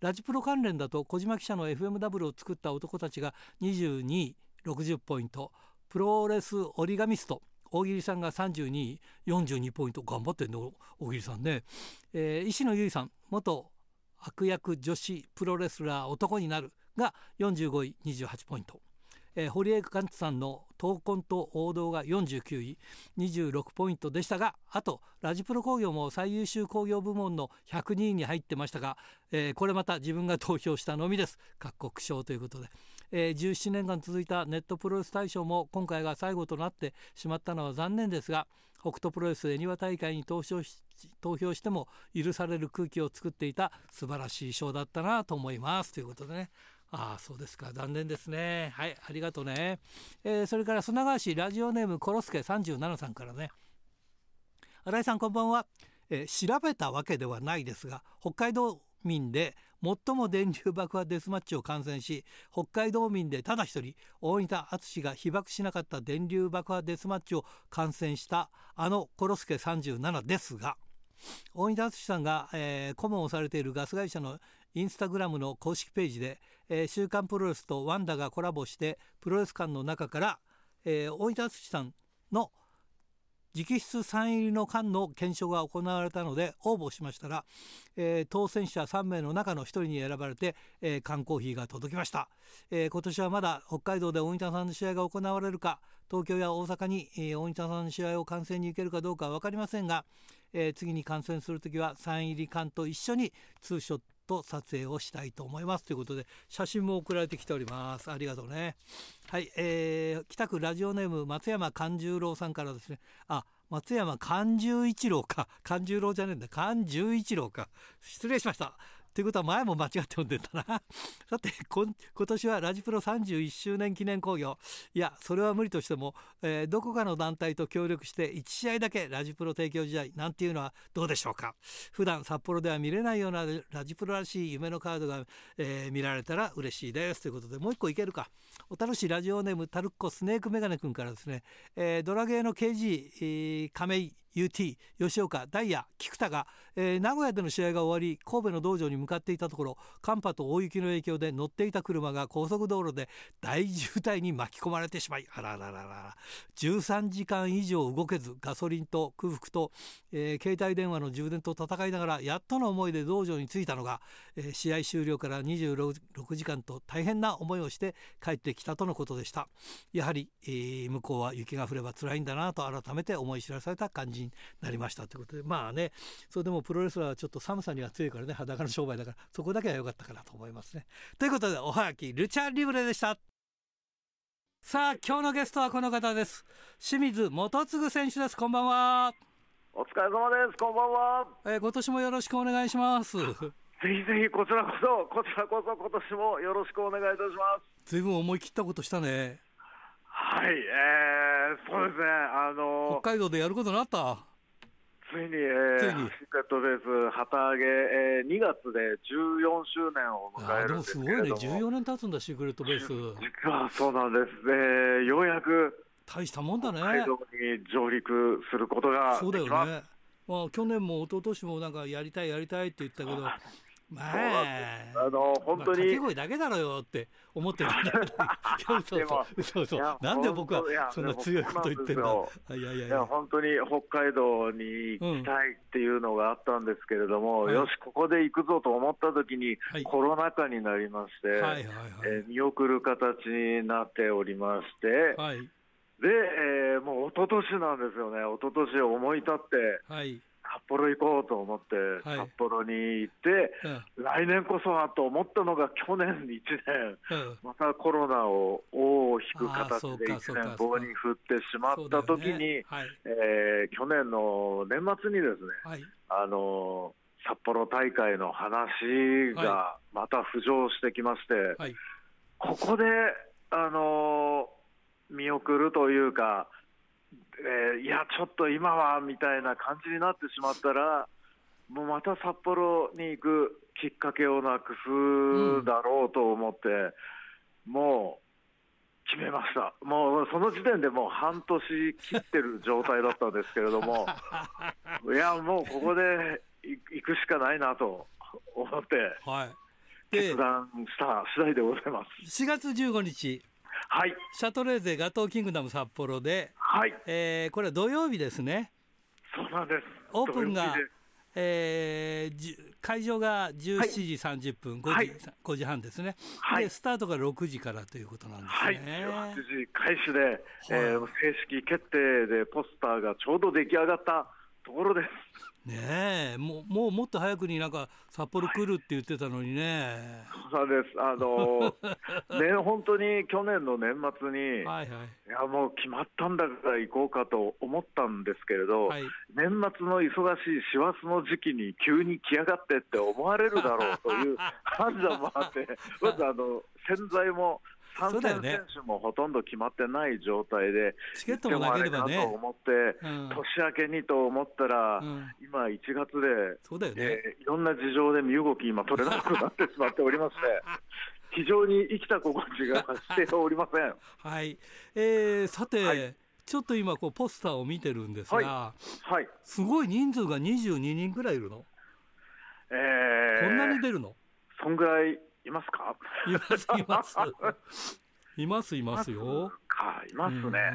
ラジプロ関連だと小島記者の FMW を作った男たちが22位60ポイント。プロレス折り紙スト。大喜利さんが32位42ポイント。頑張ってんの大喜利さんね、えー、石野由依さん元悪役女子プロレスラー男になるが45位28ポイント、えー、堀江寛さんの闘魂と王道が49位26ポイントでしたがあとラジプロ工業も最優秀工業部門の102位に入ってましたが、えー、これまた自分が投票したのみです。各国賞ということで、えー、17年間続いたネットプロレス大賞も今回が最後となってしまったのは残念ですが北斗プロレス恵庭大会に投票し投票しても許される空気を作っていた素晴らしい賞だったなと思います。ということでね。ああそうですか。残念ですね。はいありがとうね、えー、それから砂川市ラジオネームコロスケ37さんからね。新井さんこんばんは、えー、調べたわけではないですが北海道民で最も電流爆破デスマッチを観戦し北海道民でただ一人大仁田淳が被爆しなかった電流爆破デスマッチを観戦したあのコロスケ37ですが大仁田淳さんが、えー、顧問をされているガス会社のインスタグラムの公式ページでえー、週刊プロレスとワンダがコラボしてプロレス館の中から、えー、大分敦さんの直筆サイン入りの缶の検証が行われたので応募しましたら、えー、当選者3名の中の1人に選ばれて、えー、缶コーヒーが届きました、えー、今年はまだ北海道で大分さんの試合が行われるか東京や大阪に、えー、大分さんの試合を観戦に行けるかどうかは分かりませんが、えー、次に観戦する時はサイン入り缶と一緒にツーショットと撮影をしたいと思いますということで写真も送られてきております。ありがとうね。はい、えー、北区ラジオネーム松山勘十郎さんからですね。あ松山勘十一郎か。勘十郎じゃねえんだ。勘十一郎か。失礼しました。ということは前も間違って読んでんだな。さて今年はラジプロ31周年記念興行。いやそれは無理としても、えー、どこかの団体と協力して1試合だけラジプロ提供試合なんていうのはどうでしょうか。普段札幌では見れないようなラジプロらしい夢のカードが、えー、見られたら嬉しいですということでもう一個いけるか。おたるしラジオネームタルッコスネークメガネ君からですね、えー、ドラゲーの KG、えー、亀井 UT 吉岡ダイヤ菊田が、えー、名古屋での試合が終わり神戸の道場に向かっていたところ寒波と大雪の影響で乗っていた車が高速道路で大渋滞に巻き込まれてしまいあらららら。ら13時間以上動けずガソリンと空腹と、えー、携帯電話の充電と戦いながらやっとの思いで道場に着いたのが、えー、試合終了から26時間と大変な思いをして帰ってきたとのことでした。やはり、えー、向こうは雪が降れば辛いんだなと改めて思い知らされた感じになりましたということでまあねそれでもプロレスラーはちょっと寒さには強いからね裸の商売だからそこだけは良かったかなと思いますね。ということでおはがきルチャリブレでした。さあ今日のゲストはこの方です。清水元次選手です。こんばんは。お疲れ様です。こんばんは、えー、今年もよろしくお願いします。ぜひぜひこちらこそこちらこそ今年もよろしくお願いいたします。ずいぶん思い切ったことしたねはい、えー、そうですね、あのー、北海道でやることになった？ついに、えー、シークレットベース旗揚げ、えー、2月で14周年を迎えるんですけれどもでもすごいね、14年経つんだ、シークレットベース。実はそうなんです、えー、ようやく大したもんだね。北海道に上陸することがそうだよね。まあ、去年も一昨年もなんかやりたいやりたいって言ったけど、まあ、あの本当に、まあ、掛け声だけだろよって思ってるんだけど、そうそうそう。そうなんで僕はそんな強いこと言ってんだ。いやいや。いや本当に北海道に行きたいっていうのがあったんですけれども、うん、よしここで行くぞと思った時に、はい、コロナ禍になりまして、はいはいはい、えー、見送る形になっておりまして。はい。で、えー、もう一昨年なんですよね、一昨年思い立って、はい、札幌行こうと思って、札幌に行って、来年こそはと思ったのが去年1年、またコロナを尾を引く形で1年棒に振ってしまった時に、え去年の年末にですね、あの札幌大会の話がまた浮上してきまして、ここで、あの見送るというか、えー、いや、ちょっと今はみたいな感じになってしまったら、もうまた札幌に行くきっかけをなくすだろうと思って、うん、もう決めました、もうその時点でもう半年切ってる状態だったんですけれども、いや、もうここで行くしかないなと思って、はい、決断した次第でございます。4月15日、はい、シャトレーゼガトーキングダム札幌で、はい。えー、これは土曜日ですね。そうなんです。オープンが、えー、会場が17時30分、はい、5, 時5時半ですね、はい、でスタートが6時からということなんですね。はい、6時開始で、はい、えー、正式決定でポスターがちょうど出来上がったところです。ねえもうもうもっと早くになんか札幌来るって言ってたのにね、そうです。あの ね本当に去年の年末に、はいはい、いやもう決まったんだから行こうかと思ったんですけれど、はい、年末の忙しい師走の時期に急に来やがってって思われるだろうという 判断もあって、まずあの洗剤も参戦選手もほとんど決まってない状態で、チケットもなければね。と思って、うん、年明けにと思ったら、うん、今、1月で、そうだよね、えー、いろんな事情で身動き、今、取れなくなってしまっておりまして。非常に生きた心地がしておりません。はい、えー、さて、はい、ちょっと今こうポスターを見てるんですが、はい、はい、すごい人数が22人ぐらいいるの？えー、こんなに出るの？そんぐらいいますか？います、います。います、いますよ。か、いますね。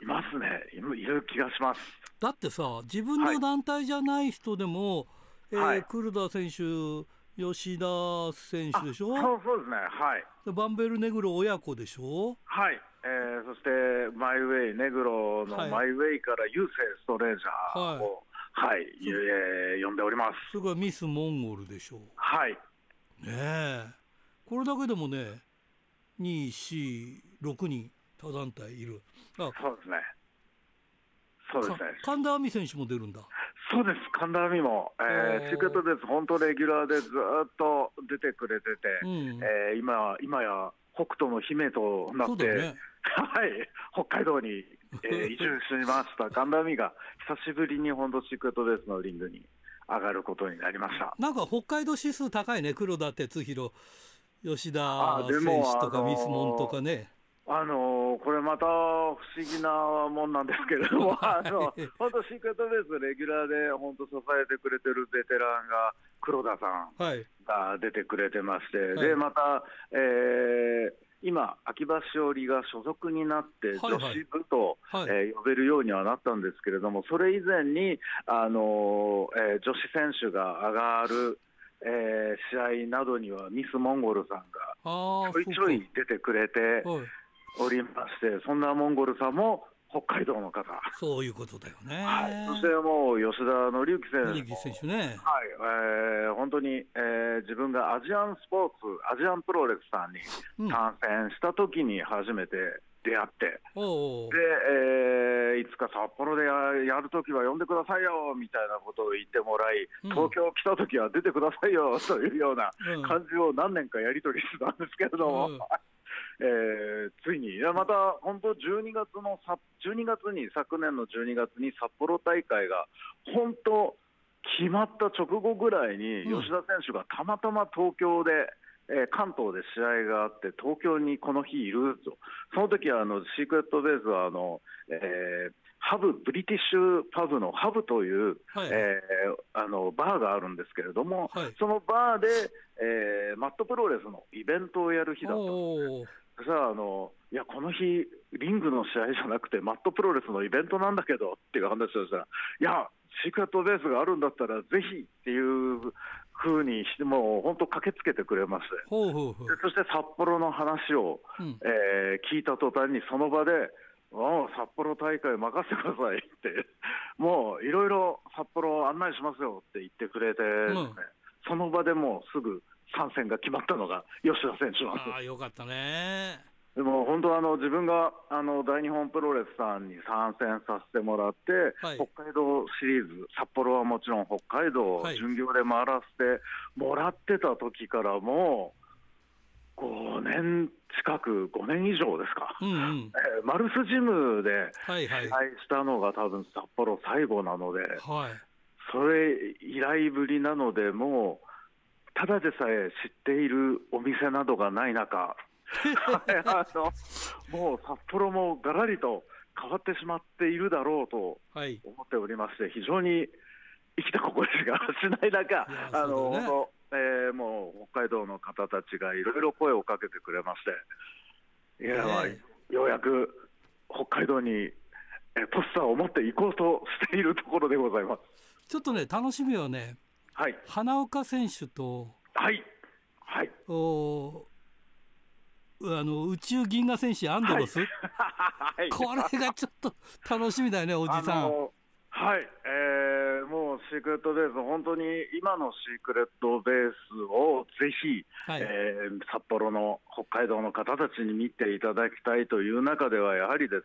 いますねい。いる気がします。だってさ、自分の団体じゃない人でも、はい、えー、クルダ選手、吉田選手でしょ？そうそうですね、はい。バンベルネグロ親子でしょ？はい。えー、そして、マイウェイ、ネグロのマイウェイから郵政ストレージャーを、はい、はい、えー、呼んでおります。それからミス・モンゴルでしょ？はい。ねえ。これだけでもね246人他団体いる。あそうですね。そうですね。神田亜美選手も出るんだ。そうです。神田亜美も、えー、シー。クレットです。本当レギュラーでずっと出てくれてて、うん、えー、今今や北斗の姫となって、ね、はい、北海道に、えー、移住しました。神田亜美が久しぶりに本当シークレットデスのリングに上がることになりました。なんか北海道指数高いね、黒田哲弘、吉田選手とか、ミスモンとかね。あのー、これまた不思議なもんなんですけれども、あの本当、シークレットベース、レギュラーで本当、支えてくれてるベテランが、黒田さんが出てくれてまして、はい、でまた、えー、今、秋葉しおりが所属になって、女子部と、はいはい、えー、呼べるようにはなったんですけれども、それ以前に、あのー、えー、女子選手が上がる、えー、試合などには、ミス・モンゴルさんがちょいちょい出てくれておりまして、そんなモンゴルさんも北海道の方。そういうことだよね。はい、そしてもう吉田紀之選手選手ね。はい、えー、本当に、えー、自分がアジアンスポーツ、アジアンプロレスさんに参戦した時に初めて出会って、うん、で、えー、いつか札幌でやるときは呼んでくださいよみたいなことを言ってもらい、東京来たときは出てくださいよというような感じを何年かやり取りしてたんですけれども。うんえー、ついに、いやまた本当、12月の12月に、昨年の12月に札幌大会が、本当、決まった直後ぐらいに、吉田選手がたまたま東京で、えー、関東で試合があって、東京にこの日いると、その時はあのシークレットベースはあの、えー、ハブ、ブリティッシュパブのハブという、はい、えー、あのバーがあるんですけれども、はい、そのバーで、えー、マットプロレスのイベントをやる日だったんで。さああのいやこの日、リングの試合じゃなくて、マットプロレスのイベントなんだけどっていう話をしたら、いや、シークレットベースがあるんだったら、ぜひっていうふうにして、もう本当、駆けつけてくれまして、ほうほうほう。そして札幌の話を、うん、えー、聞いた途端に、その場で、札幌大会任せてくださいって、もういろいろ札幌案内しますよって言ってくれて、ねうん、その場でもうすぐ参戦が決まったのが 吉田選手なんです。あよかったね。でも本当あの、自分があの大日本プロレスさんに参戦させてもらって、はい、北海道シリーズ、札幌はもちろん北海道、巡業で回らせてもらってた時からもう、5年近く、5年以上ですか、うんうん、えー、マルスジムで試合したのが、多分札幌最後なので、はい、それ以来ぶりなので、もう、ただでさえ知っているお店などがない中、あのもう札幌もがらりと変わってしまっているだろうと思っておりまして、はい、非常に生きた心地がしない中、あの、えー、もう北海道の方たちがいろいろ声をかけてくれまして、いや、まあ、ようやく北海道にえポスターを持っていこうとしているところでございます。ちょっとね、楽しみはね、はい、花岡選手と、はい、はい、おあの宇宙銀河戦士アンドロス、はい、これがちょっと楽しみだよね、おじさん。はい、えー、シークレットベース、本当に今のシークレットベースをぜひ、はい、えー、札幌の北海道の方たちに見ていただきたいという中では、やはりです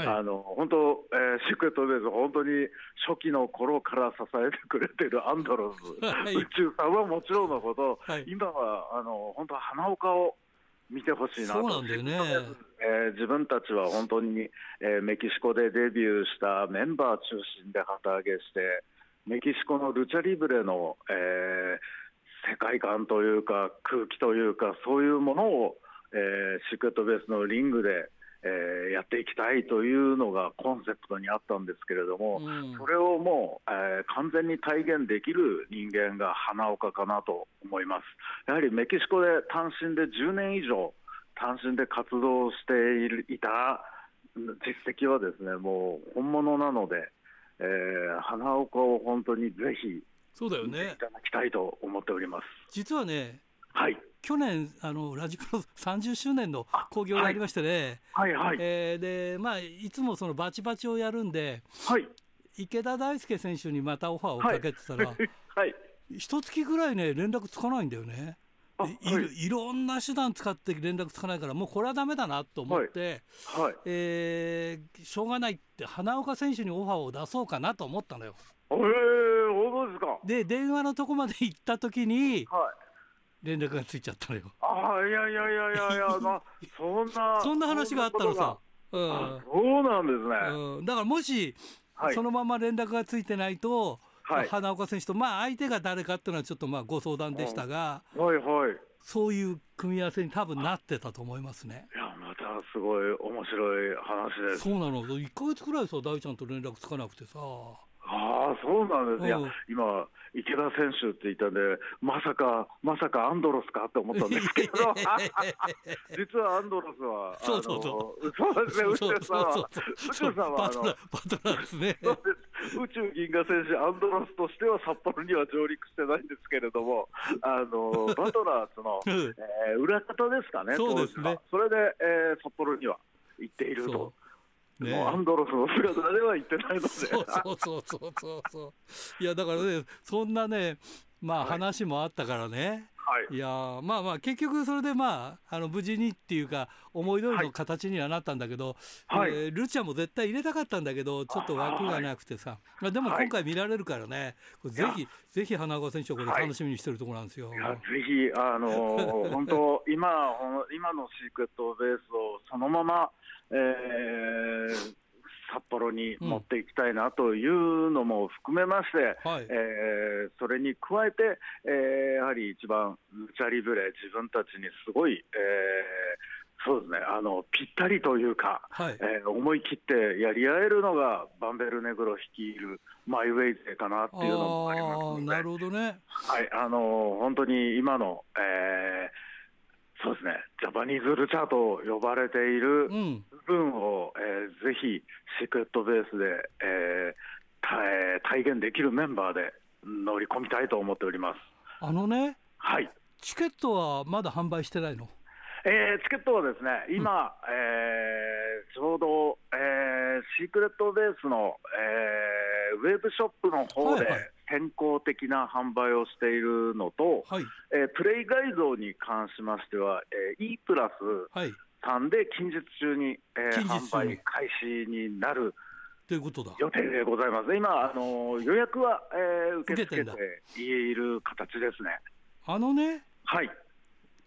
ね、はい、あの本当、えー、シークレットベース、本当に初期の頃から支えてくれているアンドロス、はい、宇宙さんはもちろんのこと、今はあの本当、花岡を見てほしいなと。そうなんだよね。えー、自分たちは本当に、えー、メキシコでデビューしたメンバー中心で旗揚げして、メキシコのルチャリブレの、えー、世界観というか、空気というか、そういうものを、えー、シークレットベースのリングで、えー、やっていきたいというのがコンセプトにあったんですけれども、うん、それをもう、えー、完全に体現できる人間が花岡かなと思います。やはりメキシコで単身で10年以上、単身で活動していた実績はですね、もう本物なので、えー、花岡を本当にぜひ、そうだよね。いただきたいと思っております。実はね、はい。去年あのラジプロ30周年の興行がありましてね、はいはい、えー、でまあ、いつもそのバチバチをやるんで、はい、池田大輔選手にまたオファーをかけてたら、はいはい、一月ぐらいね、連絡つかないんだよね。いはい、いろんな手段使って連絡つかないから、もうこれはだめだなと思って、はいはい、えー、しょうがないって、花岡選手にオファーを出そうかなと思ったのよ。えー、本当ですか？で、電話のとこまで行った時に、はい連絡がついちゃったのよ。ああ、いやいやいやいやいや、まあ、そんな。そんな話があったのさ。うん、そうなんですね。うん、だからもし、はい、そのまま連絡がついてないと、はい、花岡選手と、まあ、相手が誰かっていうのはちょっとまあご相談でしたが、はいはい、そういう組み合わせに多分なってたと思いますね。いや、またすごい面白い話です。そうなの、1か月くらいさ、大ちゃんと連絡つかなくてさ。ああ、そうなんです。いや、今、池田選手って言ったんで、まさか、まさかアンドロスかって思ったんですけど、実はアンドロスは、そうそうそう。そうですね、宇宙さんは、宇宙さんは、あの、バトですね。宇宙銀河選手、アンドロスとしては札幌には上陸してないんですけれども、あの、バトラーズの、えー、裏方ですかね、そうですね。それで、えー、札幌には行っていると。ね、アンドロスの姿では言ってないので。そうそうそうそうそう。いやだからねそんなねまあ話もあったからね。はい、いやまあまあ結局それでまああの無事にっていうか思い通りの形にはなったんだけど、はい、えー、ルチャも絶対入れたかったんだけどちょっと枠がなくてさ、まあ、でも今回見られるからね、はい、ぜひぜひ花岡選手はこれ楽しみにしてるところなんですよ。いやぜひあのー、本当今今のシークレットベースをそのままえー、札幌に持っていきたいなというのも含めまして、うんはい、えー、それに加えて、えー、やはり一番、ルチャリブレ、自分たちにすごい、えー、そうですねあのぴったりというか、はい、えー、思い切ってやり合えるのがバンベルネグロ率いるマイウェイ勢かなっていうのもありますので、なるほどね、はいあの本当に今の、えー、そうですね、ジャパニーズルチャーと呼ばれている部分を、うん、えー、ぜひシークレットベースで、えー、体現できるメンバーで乗り込みたいと思っております。あのね、はい、チケットはまだ販売してないの？えー、チケットはですね、今、うん、えー、ちょうど、えー、シークレットベースの、えー、ウェブショップの方で、はいはい先行的な販売をしているのと、はい、えー、プレイガイドに関しましては、えー、E プラスさんで近日中に、えー、販売開始になるということだ。予定でございます。今、あの予約は、えー、受け付けている形ですね。あのね、はい、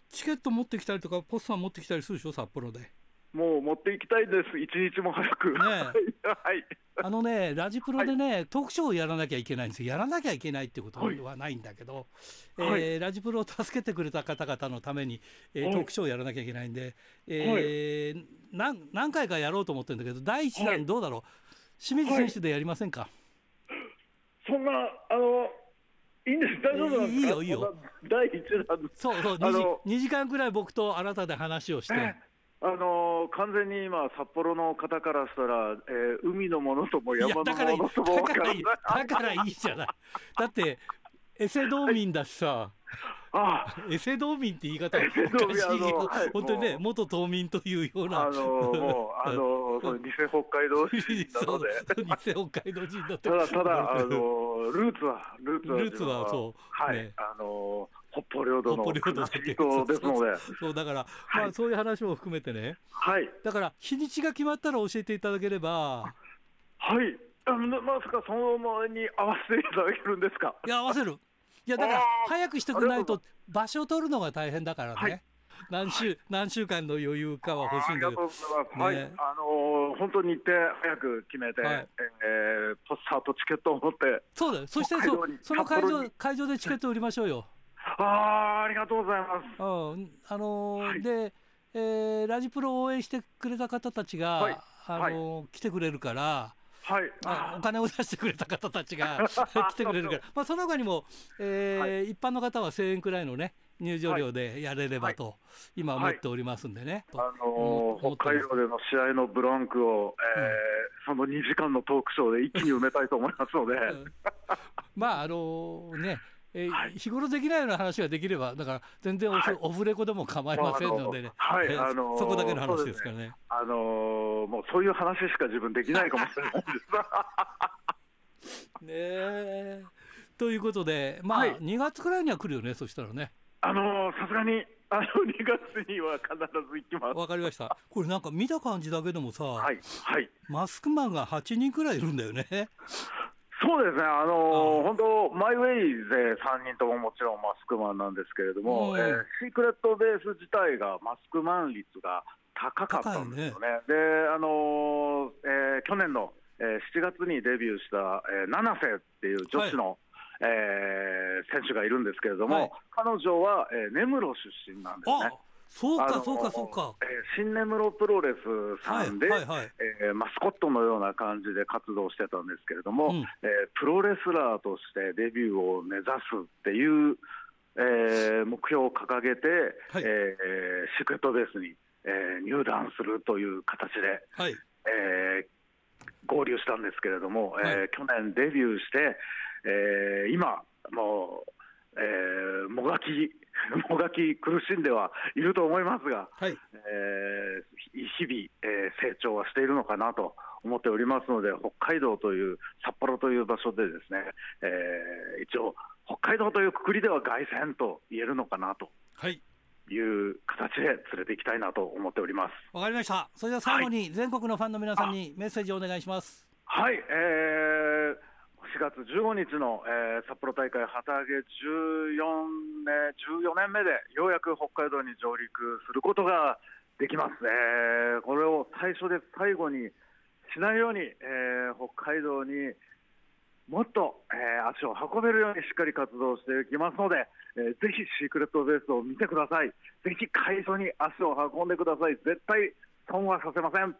チケット持ってきたりとか、ポスター持ってきたりするでしょ、札幌で。もう持っていきたいです、一日も早く。ね はい、あのね、ラジプロでね、はい、トークショーをやらなきゃいけないんですよ、やらなきゃいけないってことはないんだけど、はい、えー、ラジプロを助けてくれた方々のために、えー、トークショーをやらなきゃいけないんで、えー何何回かやろうと思ってるんだけど、第一弾、どうだろう、清水選手でやりませんか？そんなあのいいんです、大丈夫なんですか？いいよ、いいよ。第一弾。そうそう、2, 時2時間くらい僕とあなたで話をして。あのー、完全に今、札幌の方からしたら、えー、海のものとも山のものとも分からないだからいいじゃない。だって、エセ道民だしさ。ああエセ道民って言い方おかしいはい、本当にね、元島民というような。あのー、もう、あのー、その偽北海道人なので。偽北海道人だって。ただ、ただ、あのー、ルーツは、ルーツは、ルーツはそう。はい、ね、あのー北方領土の国人ですので、そうだから、まあ、そういう話も含めてね、はい、だから日にちが決まったら教えていただければ、はい、あまさかその前に合わせていただけるんですか？いや、合わせる。いや、だから早くしてくれないと、場所を取るのが大変だからね。はい。何週、何週間の余裕かは欲しいんだけど。はい、あのー、本当に日程早く決めて、はい、えー、ポスターとチケットを持って。そうだよ。そしてそその会場会場でチケット売りましょうよ。ああ、ありがとうございます。うん、あのーはい、で、えー、ラジプロを応援してくれた方たちが、はい、あのー、来てくれるから。はい、お金を出してくれた方たちが 来てくれるから、まあ、その他にも、えー、はい、一般の方は1000円くらいのね、入場料でやれればと、今思っておりますんでね。あのー、北海道での試合のブランクを、えー、うん、その2時間のトークショーで一気に埋めたいと思いますので。うん、まあ、あのー、ね。えーはい、日頃できないような話ができれば、だから全然オフ,、オフレコでも構いませんのでね、はい、あのー、そこだけの話ですからね。ねあのー、もうそういう話しか自分できないかもしれないです。ねえ。ということで、まあ、はい、2月くらいには来るよね、そしたらね。あのさすがにあの2月には必ず行きます。わかりました。これなんか見た感じだけでもさ、はいはい、マスクマンが8人くらいいるんだよね。そうですね、あのー、本当、マイウェイで3人とももちろんマスクマンなんですけれども、えー、シークレットベース自体がマスクマン率が高かったんですよね。ね。で、あのー、えー、去年の、えー、7月にデビューした、えー、七瀬っていう女子の、はい、えー、選手がいるんですけれども、はい、彼女は、えー、根室出身なんですね。そうか、そうか、そうか。えー、新根室プロレスさんで、はいはいはい、えー、マスコットのような感じで活動してたんですけれども、うん、えー、プロレスラーとしてデビューを目指すっていう、えー、目標を掲げて、はい、えー、シークレットベースに、えー、入団するという形で、はい、えー、合流したんですけれども、はい、えー、去年デビューして、えー、今、もう、えー、もがき、もがき苦しんではいると思いますが、はい、えー、日々、えー、成長はしているのかなと思っておりますので、北海道という、札幌という場所でですね、えー、一応、北海道というくくりでは凱旋と言えるのかなと。はいいう形で連れて行きたいなと思っております。わかりました。それでは最後に全国のファンの皆さんにメッセージをお願いします。はい、えー、4月15日の、えー、札幌大会旗揚げ14年 ,14 年目でようやく北海道に上陸することができます、えー、これを最初で最後にしないように、えー、北海道にもっと、えー、足を運べるようにしっかり活動していきますので、えー、ぜひシークレットベースを見てください、ぜひ会場に足を運んでください、絶対損はさせません。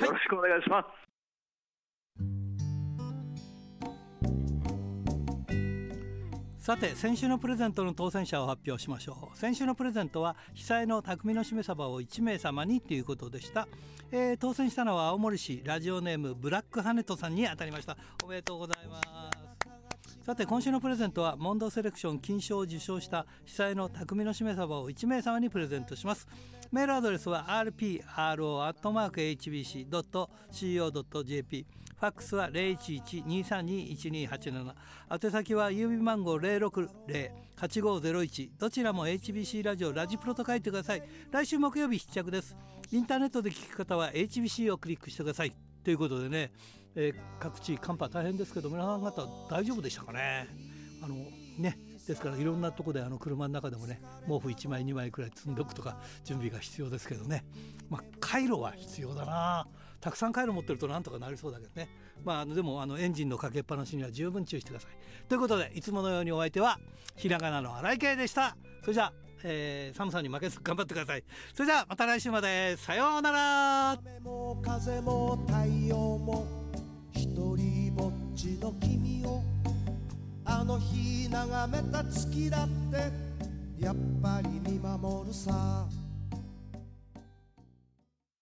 よろしくお願いします。さて先週のプレゼントの当選者を発表しましょう。先週のプレゼントは被災の匠のしめ鯖を1名様にということでした、えー、当選したのは青森市ラジオネームブラックハネトさんに当たりました。おめでとうございます。さて今週のプレゼントはモンドセレクション金賞を受賞した被災の匠のしめ鯖を1名様にプレゼントします。メールアドレスは rpro.hbc.co.jp ファックスは011-232-1287宛先は郵便番号060-8501どちらも HBC ラジオラジプロと書いてください。来週木曜日必着です。インターネットで聞く方は HBC をクリックしてください。ということでね、えー、各地寒波大変ですけど皆さん方大丈夫でしたかね？あのねですからいろんなとこであの車の中でもね毛布1枚2枚くらい積んどくとか準備が必要ですけどね。まあ回路は必要だな。たくさん回路持ってるとなんとかなりそうだけどね。まああのでもあのエンジンのかけっぱなしには十分注意してください。ということでいつものようにお相手はひらがなの荒井圭でした。それじゃあえー、寒さに負けず頑張ってください。それじゃあまた来週まで。さようなら。雨も風も太陽も一人ぼっちの君を。あの日眺めた月だってやっぱり見守るさ。